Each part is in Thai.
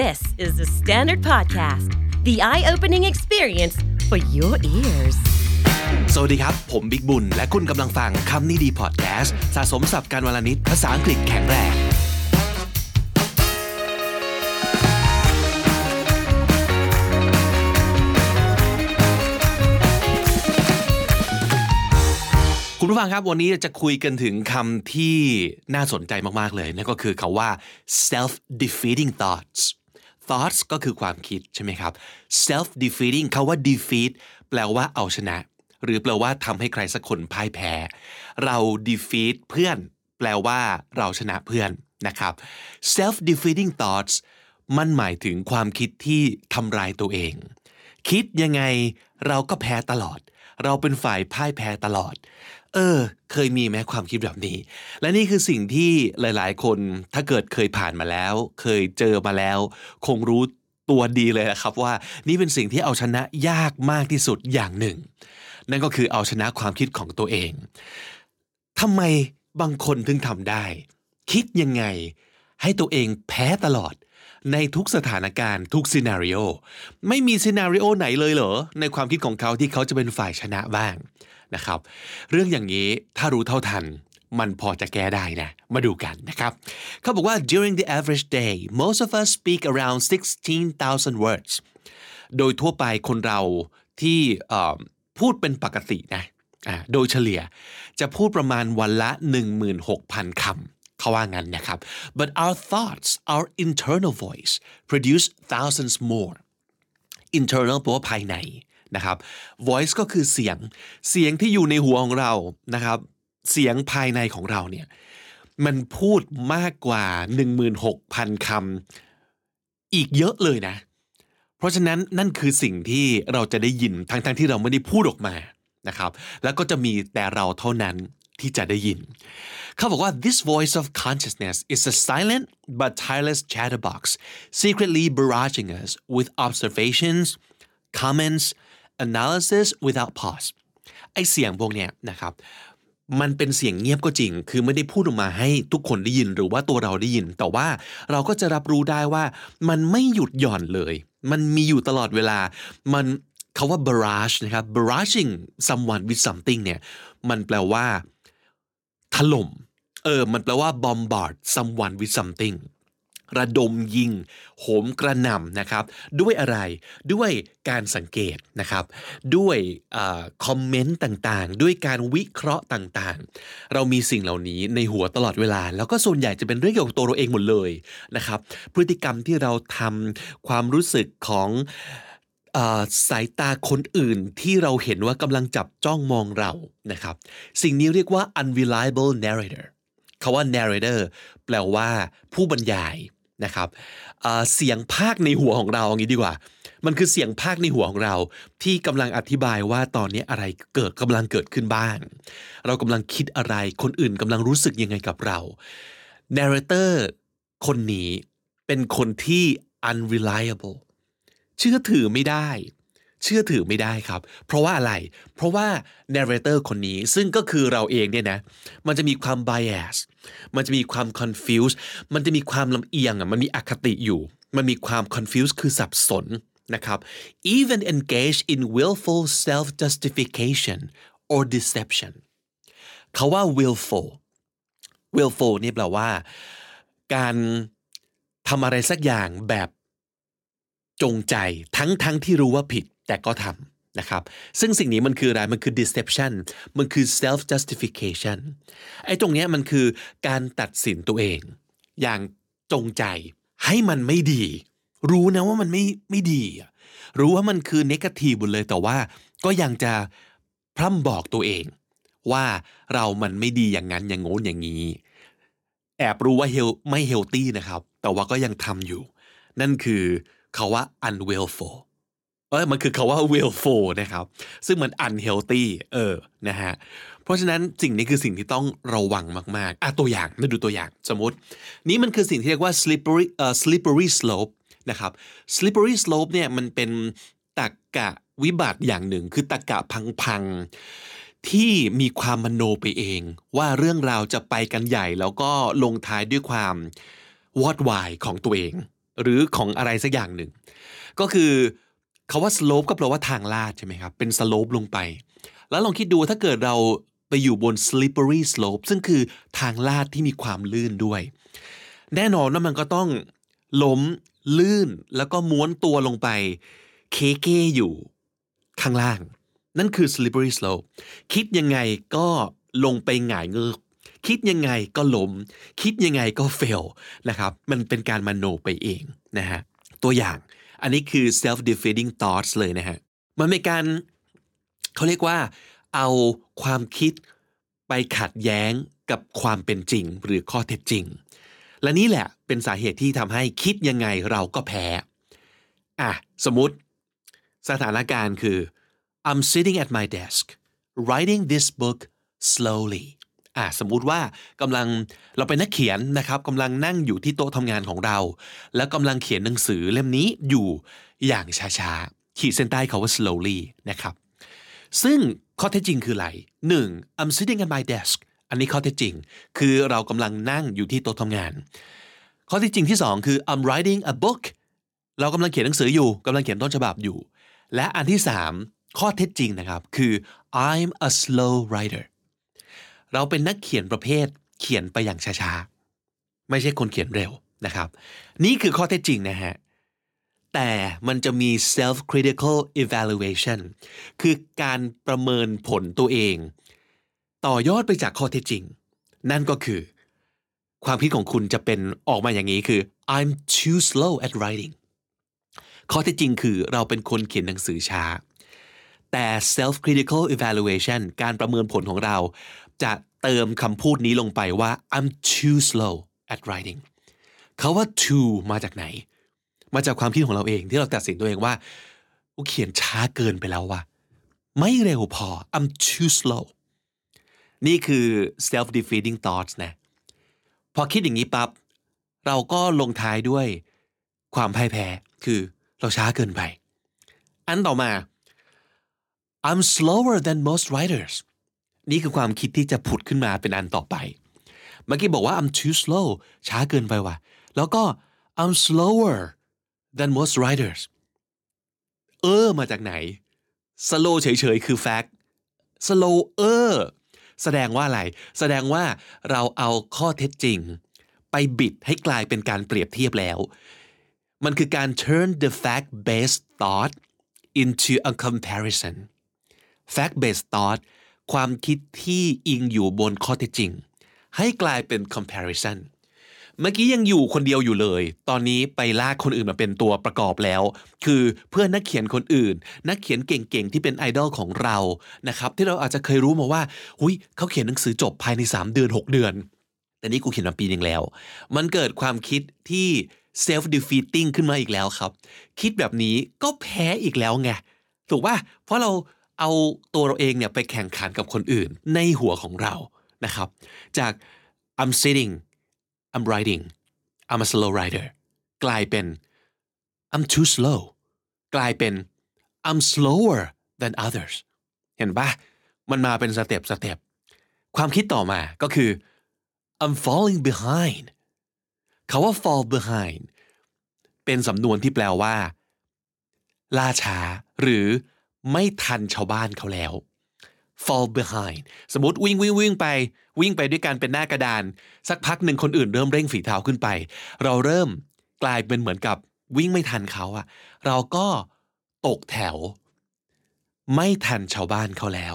This is the Standard Podcast, the eye opening experience for your ears. สวัสดีครับ ผมบิ๊กบุญ และคุณกำลังฟังคำนี้ดีพอดแคสต์สะสมสับการวลนิดภาษาอังกฤษแข็งแรงคุณผู้ฟังครับวันนี้จะคุยกันถึงคำที่น่าสนใจมาก ๆ เลยนั่นก็คือคาว่า self defeating thoughts thoughts ก็คือความคิดใช่ไหมครับ self defeating คาว่า defeat แปลว่าเอาชนะ หรือแปลว่าทำให้ใครสักคนพ่ายแพ้ เรา defeat เพื่อน แปลว่าเราชนะเพื่อนนะครับ self defeating thoughts มันหมายถึงความคิดที่ทำลายตัวเอง คิดยังไงเราก็แพ้ตลอด เราเป็นฝ่ายพ่ายแพ้ตลอด เออ เคยมีไหมความคิดแบบนี้ และนี่คือสิ่งที่หลาย ๆ คนถ้าเกิดเคยผ่านมาแล้ว เคยเจอมาแล้ว คงรู้ตัวดีเลยนะครับว่า นี่เป็นสิ่งที่เอาชนะยากมากที่สุดอย่างหนึ่ง นั่นก็คือเอาชนะความคิดของตัวเองทำไมบางคนถึงทำได้ คิดยังไง ให้ตัวเองแพ้ตลอด ในทุกสถานการณ์ทุกซีนารีโอไม่มีซีนารีโอไหนเลยเหรอ ในความคิดของเขาที่เขาจะเป็นฝ่ายชนะบ้าง นะครับ เรื่องอย่างนี้ถ้ารู้เท่าทัน มันพอจะแก้ได้นะ มาดูกันนะครับเขาบอกว่า during the average day most of us speak around 16,000 words โดยทั่วไปคนเราที่พูดเป็นปกตินะโดยเฉลี่ยจะพูดประมาณวันละ 16,000 คำเขาว่างั้นนะครับ but our thoughts our internal voice produce thousands more internal แปลว่าภายใน นะครับ voice ก็คือเสียงเสียงที่อยู่ในหัวของเรานะครับ เสียงภายในของเราเนี่ยมันพูดมากกว่า 16,000 คำอีกเยอะเลยนะ เพราะฉะนั้นนั่นคือสิ่งที่เราจะได้ยินทั้งๆทที่เราไม่ได้พูดออกมานะครับ แล้วก็จะมีแต่เราเท่านั้นที่จะได้ยิน เขาบอกว่า this voice of consciousness is a silent but tireless chatterbox secretly barraging us with observations comments analysis without pause ไอเสียงพวกเนี้ยนะครับมันเป็นเสียงเงียบก็จริง คือไม่ได้พูดออกมาให้ทุกคนได้ยินหรือว่าตัวเราได้ยิน แต่ว่าเราก็จะรับรู้ได้ว่ามันไม่หยุดหย่อนเลย มันมีอยู่ตลอดเวลา มันคาว่า barrage นะครับ barraging someone with something เนี่ย มันแปลว่าถล่ม เออ มันแปลว่า bombard someone with something ระดมยิงโหมกระหน่ำนะครับ ด้วยอะไรด้วยการสังเกตนะครับ ด้วยคอมเมนต์ต่างๆ ด้วยการวิเคราะห์ต่างๆ เรามีสิ่งเหล่านี้ในหัวตลอดเวลา แล้วก็ส่วนใหญ่จะเป็นเรื่องเกี่ยวกับตัวเราเองหมดเลยนะครับ พฤติกรรมที่เราทำความรู้สึกของสายตาคนอื่นที่เราเห็นว่ากำลังจับจ้องมองเรานะครับ สิ่งนี้เรียกว่า unreliable narrator คาว่า narrator แปลว่าผู้บรรยาย นะครับเสียงภาคในหัวของเราอย่างนี้ดีกว่า มันคือเสียงภาคในหัวของเรา ที่กำลังอธิบายว่าตอนนี้อะไรเกิดกำลังเกิดขึ้นบ้าง เรากำลังคิดอะไรคนอื่นกำลังรู้สึกยังไงกับเรา narrator คนนี้เป็นคนที่ unreliable เชื่อถือไม่ได้ เชื่อถือไม่ได้ครับ เพราะว่าอะไร เพราะว่า narrator คนนี้ซึ่งก็คือเราเองเนี่ยนะ มันจะมีความ bias มันจะมีความ confuse มันจะมีความลำเอียงอะ มันมีอคติอยู่ มันมีความ confuse คือสับสนนะครับ even engage in willful self justification or deception เขาว่า willful willful นี่แปลว่า การทำอะไรสักอย่างแบบจงใจทั้งทั้งที่รู้ว่าผิด แต่ก็ทำนะครับ ซึ่งสิ่งนี้มันคืออะไร มันคือ deception มันคือ self justification ไอ้ตรงเนี้ยมันคือการตัดสินตัวเอง อย่างจงใจให้มันไม่ดี รู้นะว่ามันไม่ไม่ดี รู้ว่ามันคือ negative หมดเลยแต่ว่าก็ยังจะพร่ำบอกตัวเอง ว่าเรามันไม่ดีอย่างนั้นอย่างโน้นอย่างนี้ แอบรู้ว่าเฮลไม่เฮลตี้นะครับ แต่ว่าก็ยังทำอยู่ นั่นคือคาว่า unwillful เออมันคือคาว่า willful นะครับ ซึ่งมัน unhealthy เออนะฮะเพราะฉะนั้นสิ่งนี้คือสิ่งที่ต้องระวังมากๆอะตัวอย่างมาดูตัวอย่างสมมติ นี้มันคือสิ่งที่เรียกว่า slippery เอ่อ slippery slope นะครับ slippery slope เนี่ยมันเป็นตักกะวิบัติอย่างหนึ่ง คือตักกะพังๆ ที่มีความมโนไปเอง ว่าเรื่องราวจะไปกันใหญ่ แล้วก็ลงท้ายด้วยความวอดวายของตัวเอง หรือของอะไรสักอย่างหนึ่ง ก็คือ คาว่า slope ก็แปลว่าทางลาดใช่ไหมครับ เป็น slope ลงไป แล้วลองคิดดูถ้าเกิดเราไปอยู่บน slippery slope ซึ่งคือทางลาดที่มีความลื่นด้วย แน่นอนว่ามันก็ต้องล้มลื่นแล้วก็ม้วนตัวลงไป เคเกอยู่ข้างล่าง นั่นคือ slippery slope คิดยังไงก็ลงไปหงายเงือกคิดยังไงก็ล้ม คิดยังไงก็เฟลนะครับ มันเป็นการมโนไปเองนะฮะตัวอย่าง อันนี้คือ self defeating thoughts เลยนะฮะ มันเป็นการเขาเรียกว่า เอาความคิดไปขัดแย้งกับความเป็นจริง หรือข้อเท็จจริง และนี่แหละเป็นสาเหตุที่ทำให้คิดยังไงเราก็แพ้ อะ สมมติสถานการณ์คือ I'm sitting at my desk writing this book slowly อะสมมุติว่ากำลังเราเป็นนักเขียนนะครับกำลังนั่งอยู่ที่โต๊ะทำงานของเรา แล้วกำลังเขียนหนังสือเล่มนี้อยู่อย่างช้าๆ ขีดเส้นใต้คาว่า slowly นะครับซึ่งข้อเท็จจริงคืออะไร 1. I'm sitting at my desk อันนี้ข้อเท็จจริง คือเรากำลังนั่งอยู่ที่โต๊ะทำงาน ข้อเท็จจริงที่ 2 คือ I'm writing a book เรากำลังเขียนหนังสืออยู่กำลังเขียนต้นฉบับอยู่ และอันที่ 3 ข้อเท็จจริงนะครับ คือ I'm a slow writer เราเป็นนักเขียนประเภทเขียนไปอย่างช้าๆ ไม่ใช่คนเขียนเร็วนะครับ นี่คือข้อเท็จจริงนะฮะ แต่มันจะมี self critical evaluation คือการประเมินผลตัวเอง ต่อยอดไปจากข้อเท็จจริง นั่นก็คือ ความคิดของคุณจะเป็นออกมาอย่างนี้คือ I'm too slow at writing ข้อเท็จจริงคือเราเป็นคนเขียนหนังสือช้า แต่ self critical evaluation การประเมินผลของเรา จะเติมคำพูดนี้ลงไปว่า I'm too slow at writing เขาว่า too มาจากไหน มาจากความคิดของเราเองที่เราตัดสินตัวเองว่าเขียนช้าเกินไปแล้วว่ะไม่เร็วพอ I'm too slow นี่คือ self defeating thoughts นะ พอคิดอย่างนี้ปับ๊บเราก็ลงท้ายด้วยความพ่ายแพ้คือเราช้าเกินไป อันต่อมา I'm slower than most writers นี่คือความคิดที่จะผุดขึ้นมาเป็นอันต่อไป เมื่อกี้บอกว่า I'm too slow ช้าเกินไปว่ะ แล้วก็ I'm slower than most writers เออมาจากไหน slow เฉยๆ คือ fact slow เออแสดงว่าอะไร แสดงว่าเราเอาข้อเท็จจริง ไปบิดให้กลายเป็นการเปรียบเทียบแล้ว มันคือการ turn the fact based thought into a comparison fact based thought ความคิดที่อิงอยู่บนข้อเท็จจริง ให้กลายเป็น comparison เมื่อกี้ยังอยู่คนเดียวอยู่เลย ตอนนี้ไปลากคนอื่นมาเป็นตัวประกอบแล้ว คือเพื่อนนักเขียนคนอื่น นักเขียนเก่งๆที่เป็นไอดอลของเรานะครับที่เราอาจจะเคยรู้มาว่าหุยเขาเขียนหนังสือจบภายใน 3 เดือน 6 เดือน แต่นี่กูเขียนมาปีนึงแล้ว มันเกิดความคิดที่ self defeating ขึ้นมาอีกแล้วครับ คิดแบบนี้ก็แพ้อีกแล้วไงถูกป่ะเพราะเรา เอาตัวเราเองเนี่ยไปแข่งขันกับคนอื่นในหัวของเรานะครับ จาก I'm sitting I'm writing I'm a slow writer กลายเป็น I'm too slow กลายเป็น I'm slower than others เห็นปะมันมาเป็นสเต็ปสเต็ปความคิดต่อมาก็คือ I'm falling behind คาว่า fall behind เป็นสำนวนที่แปลว่า ล่าช้า หรือ ไม่ทันชาวบ้านเขาแล้ว fall behind สมมติวิ่งวิ่งวิ่งไป วิ่งไปด้วยการเป็นหน้ากระดาน สักพักหนึ่งคนอื่นเริ่มเร่งฝีเท้าขึ้นไป เราเริ่มกลายเป็นเหมือนกับวิ่งไม่ทันเขาอะเราก็ตกแถว ไม่ทันชาวบ้านเขาแล้ว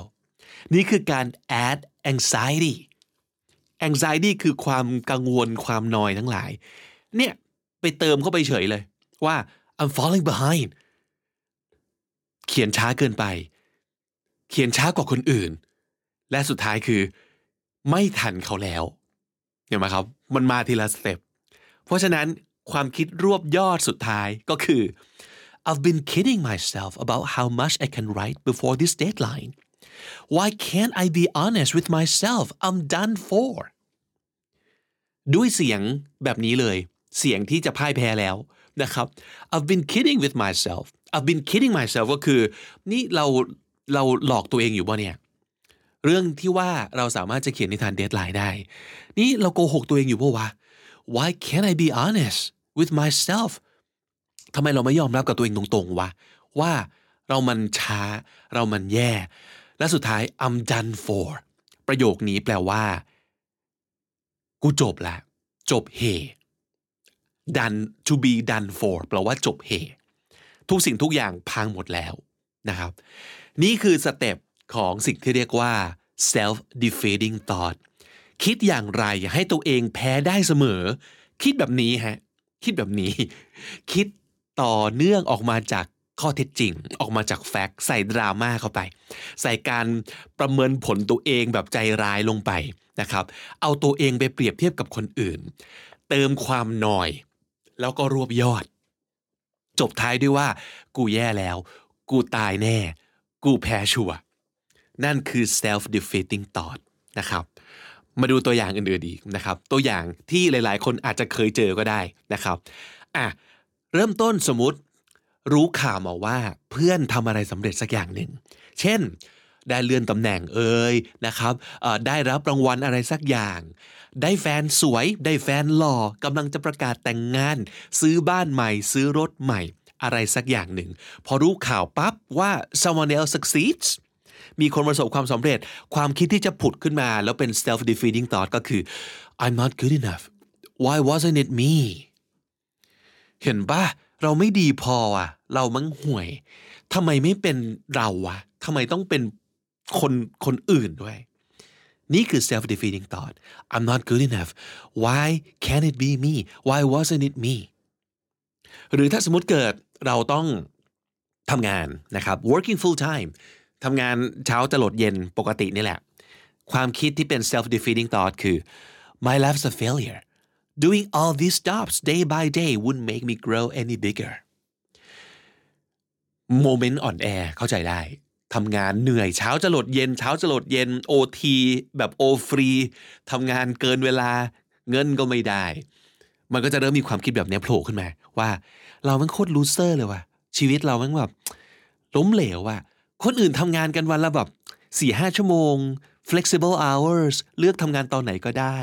นี่คือการ add anxiety anxiety คือความกังวลความนอยทั้งหลาย เนี่ย ไปเติมเข้าไปเฉยเลยว่า I'm falling behind เขียนช้าเกินไป เขียนช้ากว่าคนอื่น และสุดท้ายคือ ไม่ทันเขาแล้วเห็นไหมครับ มันมาทีละสเต็ปเพราะฉะนั้นความคิดรวบยอดสุดท้ายก็คือ I've been kidding myself about how much I can write before this deadline why can't I be honest with myself I'm done for ด้วยเสียงแบบนี้เลย เสียงที่จะพ่ายแพ้แล้วนะครับ I've been kidding with myself I've been kidding myself ก็คือนี่เราเราหลอกตัวเองอยู่ป่ะเนี่ย เรื่องที่ว่าเราสามารถจะเขียนนิทานเดทไลน์ได้ นี่เราโกหกตัวเองอยู่ป่ะวะ Why can't I be honest with myself ทำไมเราไม่ยอมรับกับตัวเองตรงๆวะว่าเรามันช้า เรามันแย่ และสุดท้าย I'm done for ประโยคนี้แปลว่า กูจบแล้วจบเห่ done to be done for แปลว่าจบเห่ ทุกสิ่งทุกอย่างพังหมดแล้วนะครับ นี่คือ step ของสิ่งที่เรียกว่า self defeating thought คิดอย่างไรให้ตัวเองแพ้ได้เสมอ คิดแบบนี้ฮะ คิดแบบนี้ คิดต่อเนื่องออกมาจากข้อเท็จจริง ออกมาจากแฟกต์ใส่ดราม่าเข้าไป ใส่การประเมินผลตัวเองแบบใจร้ายลงไปนะครับ เอาตัวเองไปเปรียบเทียบกับคนอื่น เติมความหน่อย แล้วก็รวบยอด จบท้ายด้วยว่า กูแย่แล้ว กูตายแน่ กูแพ้ชัวนั่นคือ self defeating thought นะครับ มาดูตัวอย่างอื่นๆอีกนะครับ ตัวอย่างที่หลายๆ คนอาจจะเคยเจอก็ได้นะครับอะเริ่มต้นสมมติรู้ข่าวมาว่าเพื่อนทำอะไรสำเร็จสักอย่างหนึ่ง เช่น ได้เลื่อนตำแหน่งเอ่ยนะครับได้รับรางวัลอะไรสักอย่าง ได้แฟนสวย ได้แฟนหล่อกำลังจะประกาศแต่งงาน ซื้อบ้านใหม่ ซื้อรถใหม่ อะไรสักอย่างหนึ่ง พอรู้ข่าวปั๊บว่า someone else succeeds มีคนประสบความสำเร็จ ความคิดที่จะผุดขึ้นมา แล้วเป็น self defeating thought ก็คือ I'm not good enough why wasn't it me เห็นปะเราไม่ดีพออะ เรามั่งห่วยทำไมไม่เป็นเราวะทำไมต้องเป็น คนคนอื่นด้วย นี่คือ self defeating thought I'm not good enough why can't it be me why wasn't it me หรือถ้าสมมติเกิดเราต้องทำงานนะครับ working full time ทำงานเช้าจะหลดเย็นปกตินี่แหละ ความคิดที่เป็น self defeating thought คือ my life's a failure doing all these jobs day by day wouldn't make me grow any bigger moment อ่อนแอเข้าใจได้ ทำงานเหนื่อยเช้าจะหลดเย็นเช้าจะหลดเย็นโอทีแบบโอฟรีทำงานเกินเวลาเงินก็ไม่ได้ มันก็จะเริ่มมีความคิดแบบนี้โผล่ขึ้นมาว่าเรามันโคตร loser เลยว่ะชีวิตเรามันแบบล้มเหลวว่ะคนอื่นทำงานกันวันละแบบสี่ห้าชั่วโมง flexible hours เลือกทำงานตอนไหนก็ได้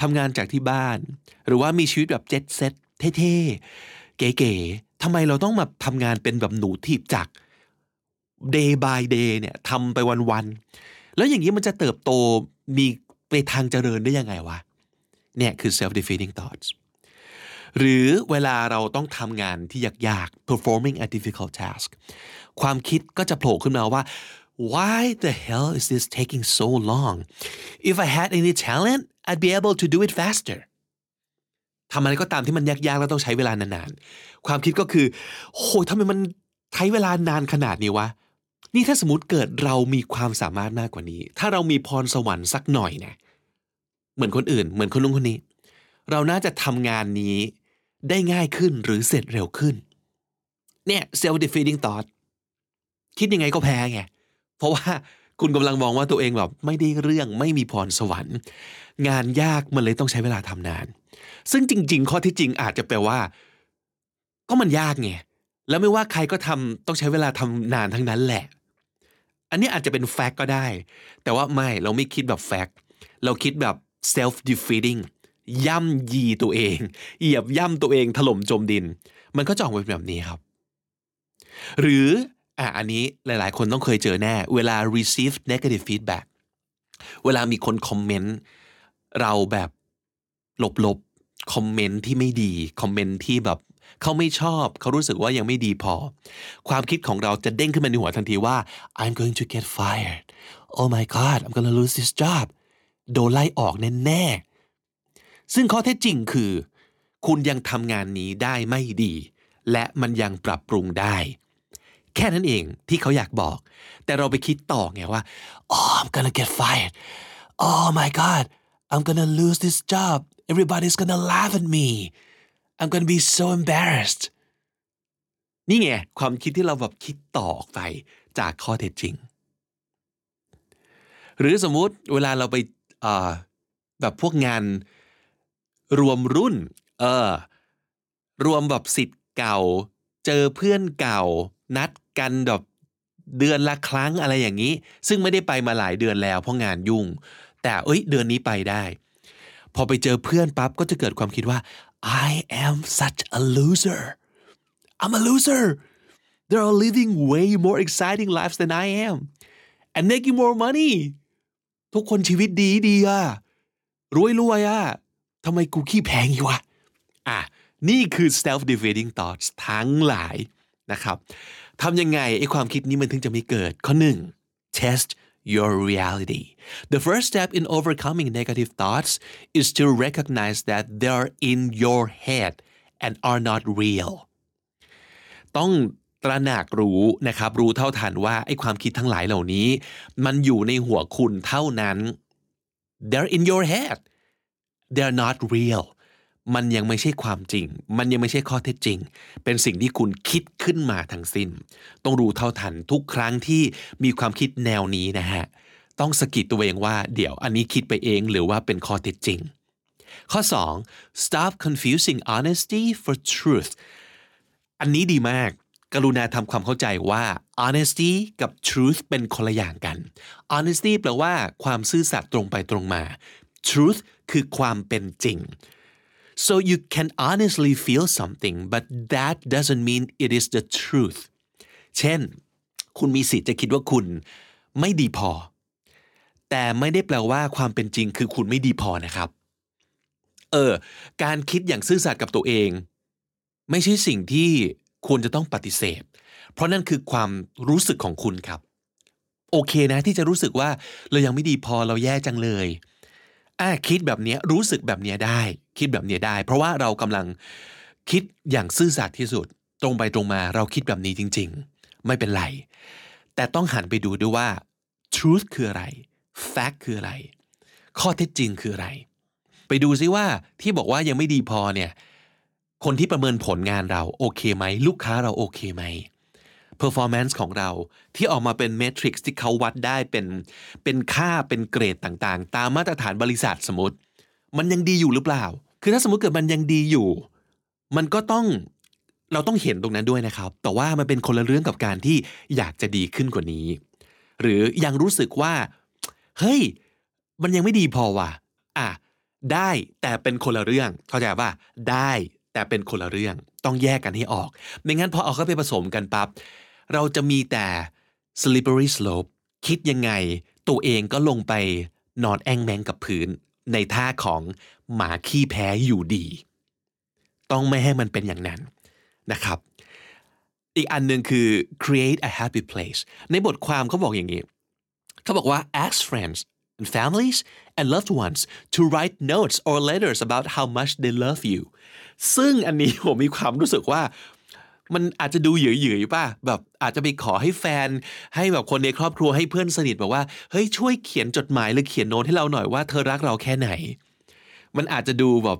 ทำงานจากที่บ้าน หรือว่ามีชีวิตแบบเจ็ตเซ็ตเท่ๆเก๋ๆทำไมเราต้องมาทำงานเป็นแบบหนูทีบจักร day by day เนี่ยทำไปวันๆแล้วอย่างนี้มันจะเติบโตมีไปทางเจริญได้ยังไงวะเนี่ยคือ self defeating thoughts หรือเวลาเราต้องทำงานที่ยากๆ performing a difficult task ความคิดก็จะโผล่ขึ้นมาว่า why the hell is this taking so long if I had any talent I'd be able to do it faster ทำอะไรก็ตามที่มันยากๆ แล้วต้องใช้เวลานานๆ ความคิดก็คือ โหทำไมมันใช้เวลานานขนาดนี้วะ นี่ถ้าสมมติเกิดเรามีความสามารถมากกว่านี้ ถ้าเรามีพรสวรรค์สักหน่อยนะเหมือนคนอื่น เหมือนคนลุงคนนี้ เราน่าจะทำงานนี้ได้ง่ายขึ้นหรือเสร็จเร็วขึ้น เนี่ย self defeating thought คิดยังไงก็แพ้ไง เพราะว่าคุณกำลังมองว่าตัวเองแบบไม่ได้เรื่องไม่มีพรสวรรค์ งานยากมันเลยต้องใช้เวลาทำนาน ซึ่งจริง ๆ ข้อที่จริงอาจจะแปลว่า ก็มันยากไงแล้วไม่ว่าใครก็ทำต้องใช้เวลาทำนานทั้งนั้นแหละ อันนี้อาจจะเป็น fact ก็ได้ แต่ว่าไม่เราไม่คิดแบบ fact เราคิดแบบ self defeating ย่ำยีตัวเอง เหยียบย่ำตัวเองถล่มจมดิน มันก็จะออกมาเป็นแบบนี้ครับ หรืออะอันนี้หลาย ๆ คนต้องเคยเจอแน่ เวลา receive negative feedback เวลามีคนคอมเมนต์เราแบบลบๆ คอมเมนต์ที่ไม่ดี คอมเมนต์ที่แบบ เขาไม่ชอบ เขารู้สึกว่ายังไม่ดีพอ ความคิดของเราจะเด้งขึ้นมาในหัวทันทีว่า I'm going to get fired oh my god I'm gonna lose this job โดนไล่ออกแน่ๆซึ่งข้อเท็จจริงคือ คุณยังทำงานนี้ได้ไม่ดี และมันยังปรับปรุงได้ แค่นั้นเองที่เขาอยากบอก แต่เราไปคิดต่อไงว่า oh I'm gonna get fired oh my god I'm gonna lose this job everybody's gonna laugh at me I'm gonna be so embarrassed นี่ไงความคิดที่เราแบบคิดต่อออกไปจากข้อเท็จจริง หรือสมมุติเวลาเราไปแบบพวกงานรวมรุ่น เออ รวมแบบสิทธิ์เก่า เจอเพื่อนเก่า นัดกันแบบเดือนละครั้งอะไรอย่างนี้ ซึ่งไม่ได้ไปมาหลายเดือนแล้วเพราะงานยุ่ง แต่เอ้ยเดือนนี้ไปได้ พอไปเจอเพื่อนปั๊บก็จะเกิดความคิดว่า I am such a loser I'm a loser They are living way more exciting lives than I am and making more money ทุกคนชีวิตดีดีอะรวยรวยอะทำไมกูขี้แพงอยู่วะอะนี่คือ self defeating thoughts ทั้งหลายนะครับทำยังไงไอ้ความคิดนี้มันถึงจะไม่เกิดข้อหนึ่ง test your reality the first step in overcoming negative thoughts is to recognize that they are in your head and are not real ต้องตระหนักรู้นะครับรู้เท่าทันว่าไอ้ความคิดทั้งหลายเหล่านี้ มันอยู่ในหัวคุณเท่านั้น they're in your head they're not real มันยังไม่ใช่ความจริง มันยังไม่ใช่ข้อเท็จจริง เป็นสิ่งที่คุณคิดขึ้นมาทั้งสิ้น ต้องรู้เท่าทันทุกครั้งที่มีความคิดแนวนี้นะฮะ ต้องสกิดตัวเองว่า เดี๋ยวอันนี้คิดไปเองหรือว่าเป็นข้อเท็จจริง ข้อ 2 stop confusing honesty for truth อันนี้ดีมาก กรุณาทำความเข้าใจว่า honesty กับ truth เป็นคนละอย่างกัน honesty แปลว่าความซื่อสัตย์ตรงไปตรงมา truth คือความเป็นจริง so you can honestly feel something but that doesn't mean it is the truth เช่น คุณมีสิทธิ์จะคิดว่าคุณไม่ดีพอ แต่ไม่ได้แปลว่าความเป็นจริงคือคุณไม่ดีพอนะครับ เออ การคิดอย่างซื่อสัตย์กับตัวเอง ไม่ใช่สิ่งที่ควรจะต้องปฏิเสธ เพราะนั่นคือความรู้สึกของคุณครับ โอเคนะที่จะรู้สึกว่าเรายังไม่ดีพอเราแย่จังเลย อ่าคิดแบบนี้รู้สึกแบบนี้ได้ คิดแบบนี้ได้ เพราะว่าเรากำลังคิดอย่างซื่อสัตย์ที่สุด ตรงไปตรงมาเราคิดแบบนี้จริง ๆ ไม่เป็นไร แต่ต้องหันไปดูด้วยว่า truth คืออะไร fact คืออะไร ข้อเท็จจริงคืออะไร ไปดูซิว่าที่บอกว่ายังไม่ดีพอเนี่ยคนที่ประเมินผลงานเราโอเคไหม ลูกค้าเราโอเคไหม performance ของเรา ที่ออกมาเป็นเมทริกซ์ที่เขาวัดได้เป็นเป็นค่าเป็นเกรดต่างๆ ตามมาตรฐานบริษัทสมมติ มันยังดีอยู่หรือเปล่า คือถ้าสมมติเกิดมันยังดีอยู่ มันก็ต้องเราต้องเห็นตรงนั้นด้วยนะครับ แต่ว่ามันเป็นคนละเรื่องกับการที่อยากจะดีขึ้นกว่านี้ หรือยังรู้สึกว่า เฮ้ย มันยังไม่ดีพอว่ะ อะ ได้แต่เป็นคนละเรื่อง เข้าใจป่ะ ได้แต่เป็นคนละเรื่อง ต้องแยกกันให้ออก ไม่งั้นพอเอาเข้าไปผสมกันปับ๊บ เราจะมีแต่ slippery slope คิดยังไง ตัวเองก็ลงไปนอนแองแมงกับพื้น ในท่าของหมาขี้แพ้อยู่ดี ต้องไม่ให้มันเป็นอย่างนั้นนะครับ อีกอันหนึ่งคือ create a happy place ในบทความเขาบอกอย่างนี้เขาบอกว่า ask friends and families and loved ones to write notes or letters about how much they love you ซึ่งอันนี้ผมมีความรู้สึกว่า มันอาจจะดูเหยืยๆป่ะแบบอาจจะไปขอให้แฟน ให้แบบคนในครอบครัวให้เพื่อนสนิทบอกว่าเฮ้ยช่วยเขียนจดหมายหรือเขียนโน้ตให้เราหน่อยว่าเธอรักเราแค่ไหน มันอาจจะดูแบบ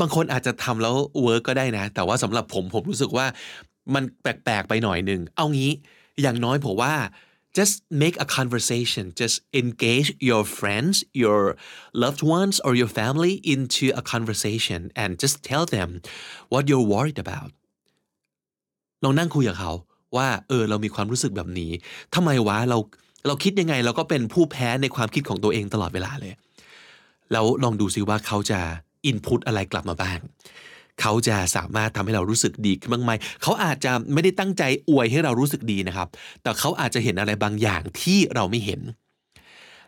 บางคนอาจจะทำแล้ว work ก็ได้นะ แต่ว่าสำหรับผมผมรู้สึกว่ามันแปลกๆไปหน่อยหนึ่งเอางี้อย่างน้อยผมว่า just make a conversation just engage your friends your loved ones or your family into a conversation and just tell them what you're worried about ลองนั่งคุยกับเขาว่าเออเรามีความรู้สึกแบบนี้ทำไมวะเราเราคิดยังไงเราก็เป็นผู้แพ้ในความคิดของตัวเองตลอดเวลาเลย แล้วลองดูซิว่าเขาจะอินพุตอะไรกลับมาบ้าง เขาจะสามารถทำให้เรารู้สึกดีขึ้นบ้างไหมเขาอาจจะไม่ได้ตั้งใจอวยให้เรารู้สึกดีนะครับ แต่เขาอาจจะเห็นอะไรบางอย่างที่เราไม่เห็น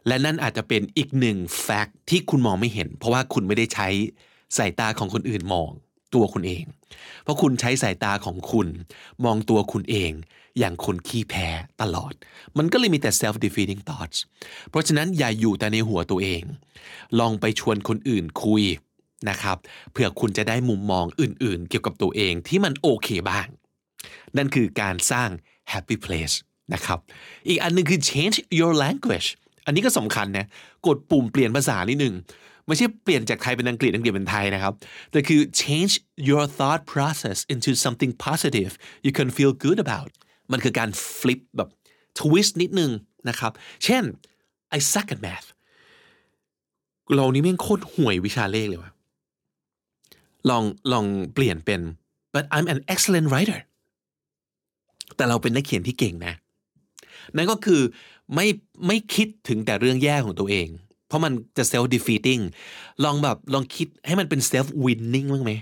และนั่นอาจจะเป็นอีกหนึ่งแฟกต์ที่คุณมองไม่เห็น เพราะว่าคุณไม่ได้ใช้สายตาของคนอื่นมองตัวคุณเอง เพราะคุณใช้สายตาของคุณมองตัวคุณเอง อย่างคนขี้แพ้ตลอด มันก็เลยมีแต่ self defeating thoughts เพราะฉะนั้นอย่าอยู่แต่ในหัวตัวเอง ลองไปชวนคนอื่นคุย นะครับเพื่อคุณจะได้มุมมองอื่นๆ เกี่ยวกับตัวเองที่มันโอเคบ้าง นั่นคือการสร้าง happy place นะครับอีกอันนึงคือ change your language อันนี้ก็สำคัญนะกดปุ่มเปลี่ยนภาษานิดนึงไม่ใช่เปลี่ยนจากไทยเป็นอังกฤษอังกฤษเป็นไทยนะครับแต่คือ change your thought process into something positive you can feel good about มันคือการ flip แบบ twist นิดนึงนะครับ เช่น I suck at math เรานี่แม่งโคตรห่วยวิชาเลขเลยว่ะ ลองลองเปลี่ยนเป็น but I'm an excellent writer แต่เราเป็นนักเขียนที่เก่งนะ นั่นก็คือไม่ไม่คิดถึงแต่เรื่องแย่ของตัวเอง เพราะมันจะ self defeating ลองแบบลองคิดให้มันเป็น self winning บ้างไหม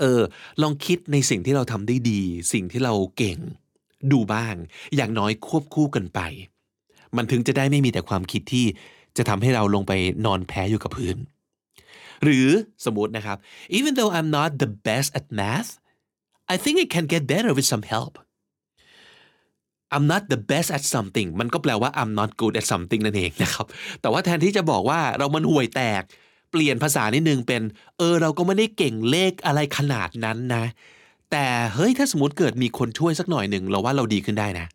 เออ ลองคิดในสิ่งที่เราทำได้ดี สิ่งที่เราเก่ง ดูบ้าง อย่างน้อยควบคู่กันไป มันถึงจะได้ไม่มีแต่ความคิดที่จะทำให้เราลงไปนอนแพ้อยู่กับพื้น หรือสมมตินะครับ even though I'm not the best at math I think I can get better with some help I'm not the best at something มันก็แปลว่า I'm not good at something นั่นเองนะครับ แต่ว่าแทนที่จะบอกว่าเรามันห่วยแตก เปลี่ยนภาษานิดนึงเป็น เออ เราก็ไม่ได้เก่งเลขอะไรขนาดนั้นนะ แต่เฮ้ย ถ้าสมมติเกิดมีคนช่วยสักหน่อยหนึ่งเราว่าเราดีขึ้นได้นะ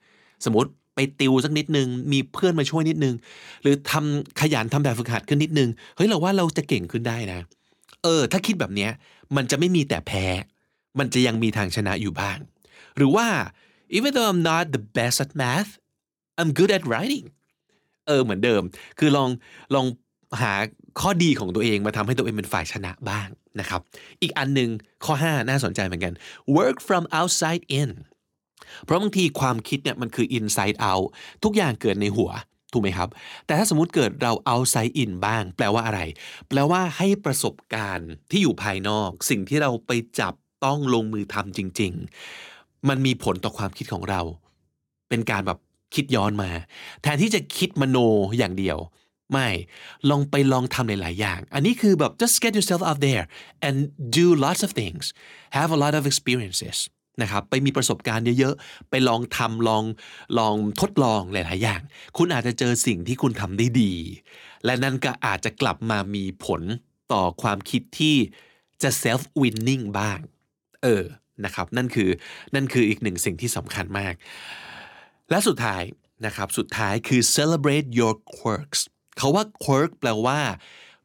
สมมติ ไปติวสักนิดนึง มีเพื่อนมาช่วยนิดนึง หรือทำขยันทำแบบฝึกหัดขึ้นนิดนึง เฮ้ยเราว่าเราจะเก่งขึ้นได้นะ เออ ถ้าคิดแบบเนี้ย มันจะไม่มีแต่แพ้ มันจะยังมีทางชนะอยู่บ้าง หรือว่า even though I'm not the best at math I'm good at writing เออเหมือนเดิม คือลองลองหาข้อดีของตัวเองมาทำให้ตัวเองเป็นฝ่ายชนะบ้างนะครับ อีกอันหนึ่งข้อ 5 น่าสนใจเหมือนกัน work from outside in เพราะบางทีความคิดเนี่ยมันคือ inside out ทุกอย่างเกิดในหัวถูกไหมครับ แต่ถ้าสมมติเกิดเรา outside in บ้าง แปลว่าอะไร แปลว่าให้ประสบการณ์ที่อยู่ภายนอก สิ่งที่เราไปจับต้องลงมือทำจริง ๆ มันมีผลต่อความคิดของเรา เป็นการแบบคิดย้อนมา แทนที่จะคิดมโนอย่างเดียว ไม่ลองไปลองทำหลายๆอย่าง อันนี้คือแบบ just get yourself out there and do lots of things have a lot of experiences นะครับไปมีประสบการณ์เยอะๆ ไปลองทำลองลองทดลองหลายๆอย่าง คุณอาจจะเจอสิ่งที่คุณทำได้ดี และนั่นก็อาจจะกลับมามีผลต่อความคิดที่จะ self winning บ้าง เออนะครับนั่นคือนั่นคืออีกหนึ่งสิ่งที่สำคัญมาก และสุดท้ายนะครับสุดท้ายคือ celebrate your quirks เขาว่า quirk แปลว่า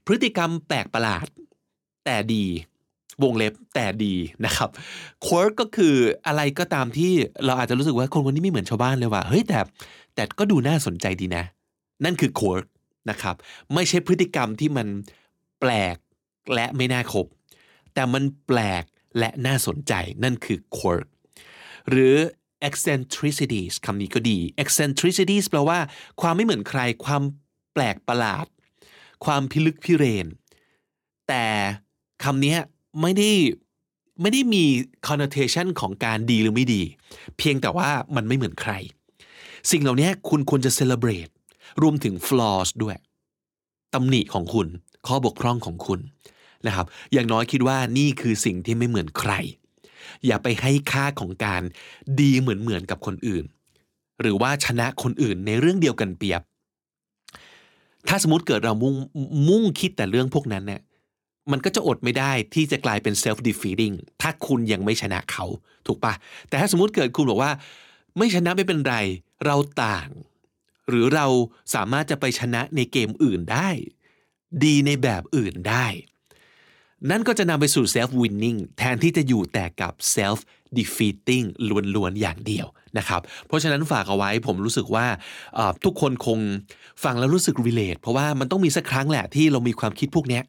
พฤติกรรมแปลกประหลาด แต่ดี วงเล็บแต่ดีนะครับ quirk ก็คืออะไรก็ตามที่เราอาจจะรู้สึกว่าคนคนนี้ไม่เหมือนชาวบ้านเลยว่าเฮ้ยแต่แต่ก็ดูน่าสนใจดีนะ นั่นคือ quirk นะครับ ไม่ใช่พฤติกรรมที่มันแปลกและไม่น่าคบ แต่มันแปลกและน่าสนใจนั่นคือ quirk หรือ eccentricities คำนี้ก็ดี eccentricities แปลว่าความไม่เหมือนใคร ความแปลกประหลาด ความพิลึกพิเรน แต่คำนี้ ไม่ได้ไม่ได้มี connotation ของการดีหรือไม่ดี เพียงแต่ว่ามันไม่เหมือนใคร สิ่งเหล่านี้คุณควรจะ celebrate รวมถึง flaws ด้วยตำหนิของคุณ ข้อบกพร่องของคุณนะครับ อย่างน้อยคิดว่านี่คือสิ่งที่ไม่เหมือนใคร อย่าไปให้ค่าของการดีเหมือนเหมือนกับคนอื่น หรือว่าชนะคนอื่นในเรื่องเดียวกันเปรียบ ถ้าสมมติเกิดเรามุ่งมุ่งคิดแต่เรื่องพวกนั้นเนี่ย มันก็จะอดไม่ได้ที่จะกลายเป็น self defeating ถ้าคุณยังไม่ชนะเขาถูกปะแต่ถ้าสมมติเกิดคุณบอกว่า ไม่ชนะไม่เป็นไร เราต่าง หรือเราสามารถจะไปชนะในเกมอื่นได้ ดีในแบบอื่นได้ นั่นก็จะนำไปสู่ self winning แทนที่จะอยู่แต่กับ self defeating ล้วนๆอย่างเดียว นะครับ เพราะฉะนั้นฝากเอาไว้ผมรู้สึกว่าทุกคนคงฟังแล้วรู้สึก relate เพราะว่ามันต้องมีสักครั้งแหละที่เรามีความคิดพวกเนี้ย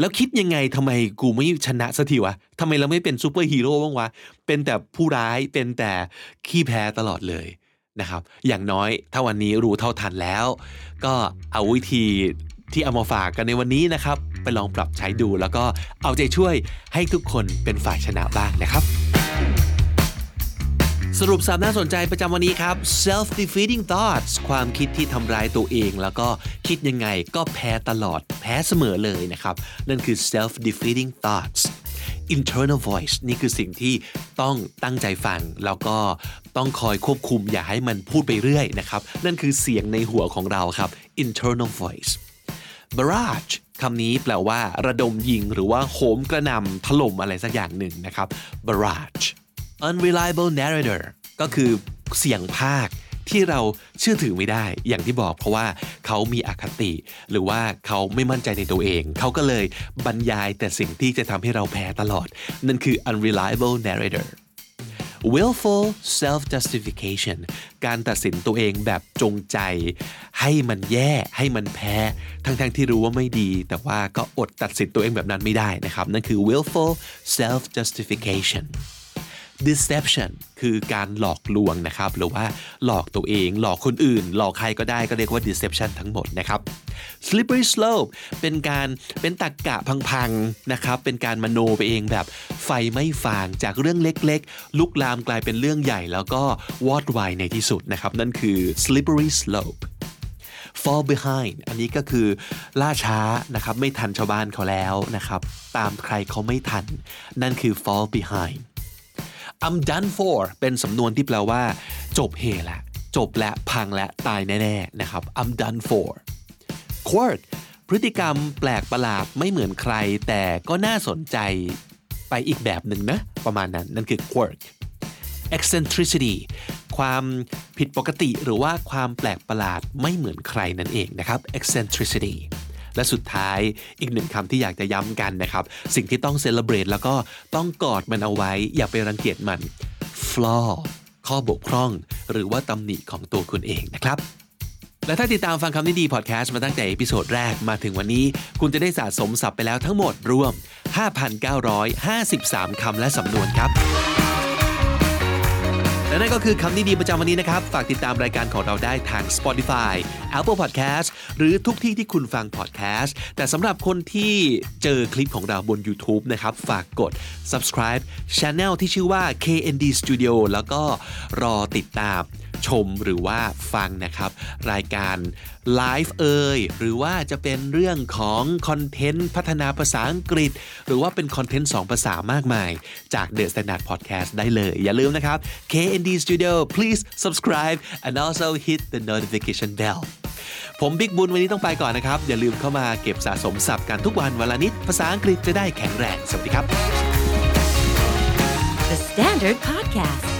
แล้วคิดยังไงทำไมกูไม่ชนะสักทีวะทำไมเราไม่เป็นซูเปอร์ฮีโร่บ้างวะ เป็นแต่ผู้ร้ายเป็นแต่ขี้แพ้ตลอดเลยนะครับ อย่างน้อยถ้าวันนี้รู้เท่าทันแล้ว ก็เอาวิธีที่เอามาฝากกันในวันนี้นะครับ ไปลองปรับใช้ดูแล้วก็เอาใจช่วยให้ทุกคนเป็นฝ่ายชนะบ้างนะครับ สรุปสามน่าสนใจประจำวันนี้ครับ self defeating thoughts ความคิดที่ทำร้ายตัวเอง แล้วก็คิดยังไงก็แพ้ตลอดแพ้เสมอเลยนะครับ นั่นคือ self defeating thoughts internal voice นี่คือสิ่งที่ต้องตั้งใจฟัง แล้วก็ต้องคอยควบคุมอย่าให้มันพูดไปเรื่อยนะครับ นั่นคือเสียงในหัวของเราครับ internal voice barrage คำนี้แปลว่า ระดมยิงหรือว่าโหมกระนำถล่มอะไรสักอย่างหนึ่งนะครับ barrage unreliable narrator ก็คือเสียงภาคที่เราเชื่อถือไม่ได้อย่างที่บอกเพราะว่าเขามีอคติ หรือว่าเขาไม่มั่นใจในตัวเอง เขาก็เลยบรรยายแต่สิ่งที่จะทำให้เราแพ้ตลอด นั่นคือ unreliable narrator willful self justification การตัดสินตัวเองแบบจงใจ ให้มันแย่ให้มันแพ้ ทั้งๆทที่รู้ว่าไม่ดี แต่ว่าก็อดตัดสินตัวเองแบบนั้นไม่ได้นะครับ นั่นคือ willful self justification deception คือการหลอกลวงนะครับ หรือว่าหลอกตัวเอง หลอกคนอื่น หลอกใครก็ได้ก็เรียกว่า deception ทั้งหมดนะครับ slippery slope เป็นการเป็นตักกะพังๆนะครับ เป็นการมโนไปเองแบบไฟไม่ฟางจากเรื่องเล็กๆ ลุกลามกลายเป็นเรื่องใหญ่ แล้วก็วอดวายในที่สุดนะครับ นั่นคือ slippery slope fall behind อันนี้ก็คือล่าช้านะครับ ไม่ทันชาวบ้านเขาแล้วนะครับ ตามใครเขาไม่ทัน นั่นคือ fall behind I'm done for เป็นสำนวนที่แปลว่า จบเหละ จบและพังและตายแน่ๆนะครับ I'm done for quirk พฤติกรรมแปลกประหลาดไม่เหมือนใคร แต่ก็น่าสนใจไปอีกแบบหนึ่งนะ ประมาณนั้น นั่นคือ quirk eccentricity ความผิดปกติหรือว่าความแปลกประหลาดไม่เหมือนใครนั่นเองนะครับ eccentricity และสุดท้ายอีกหนึ่งคำที่อยากจะย้ำกันนะครับ สิ่งที่ต้อง celebrate แล้วก็ต้องกอดมันเอาไว้ อย่าไปรังเกียจมัน flaw ข้อบกพร่อง หรือว่าตำหนิของตัวคุณเองนะครับและถ้าติดตามฟังคำนี้ดีพอดแคสต์มาตั้งแต่ episode แรกมาถึงวันนี้ คุณจะได้สะสมศัพท์ไปแล้วทั้งหมดรวม 5,953 คำและสำนวนครับ และนั่นก็คือคำนิยีประจำวันนี้นะครับ ฝากติดตามรายการของเราได้ทาง Spotify Apple Podcast หรือทุกที่ที่คุณฟัง podcast แต่สำหรับคนที่เจอคลิปของเราบน YouTube นะครับ ฝากกด subscribe Channel ที่ชื่อว่า KND Studio แล้วก็รอติดตาม ชมหรือว่าฟังนะครับ รายการไลฟ์เอ่ยหรือว่าจะเป็นเรื่องของคอนเทนต์พัฒนาภาษาอังกฤษ หรือว่าเป็นคอนเทนต์ 2 ภาษามากมาย จาก The Standard Podcast ได้เลย อย่าลืมนะครับ KND Studio please subscribe and also hit the notification bell ผมบิ๊กบุญวันนี้ต้องไปก่อนนะครับ อย่าลืมเข้ามาเก็บสะสมศัพท์กันทุกวันวันละนิด ภาษาอังกฤษจะได้แข็งแรง สวัสดีครับ The Standard Podcast,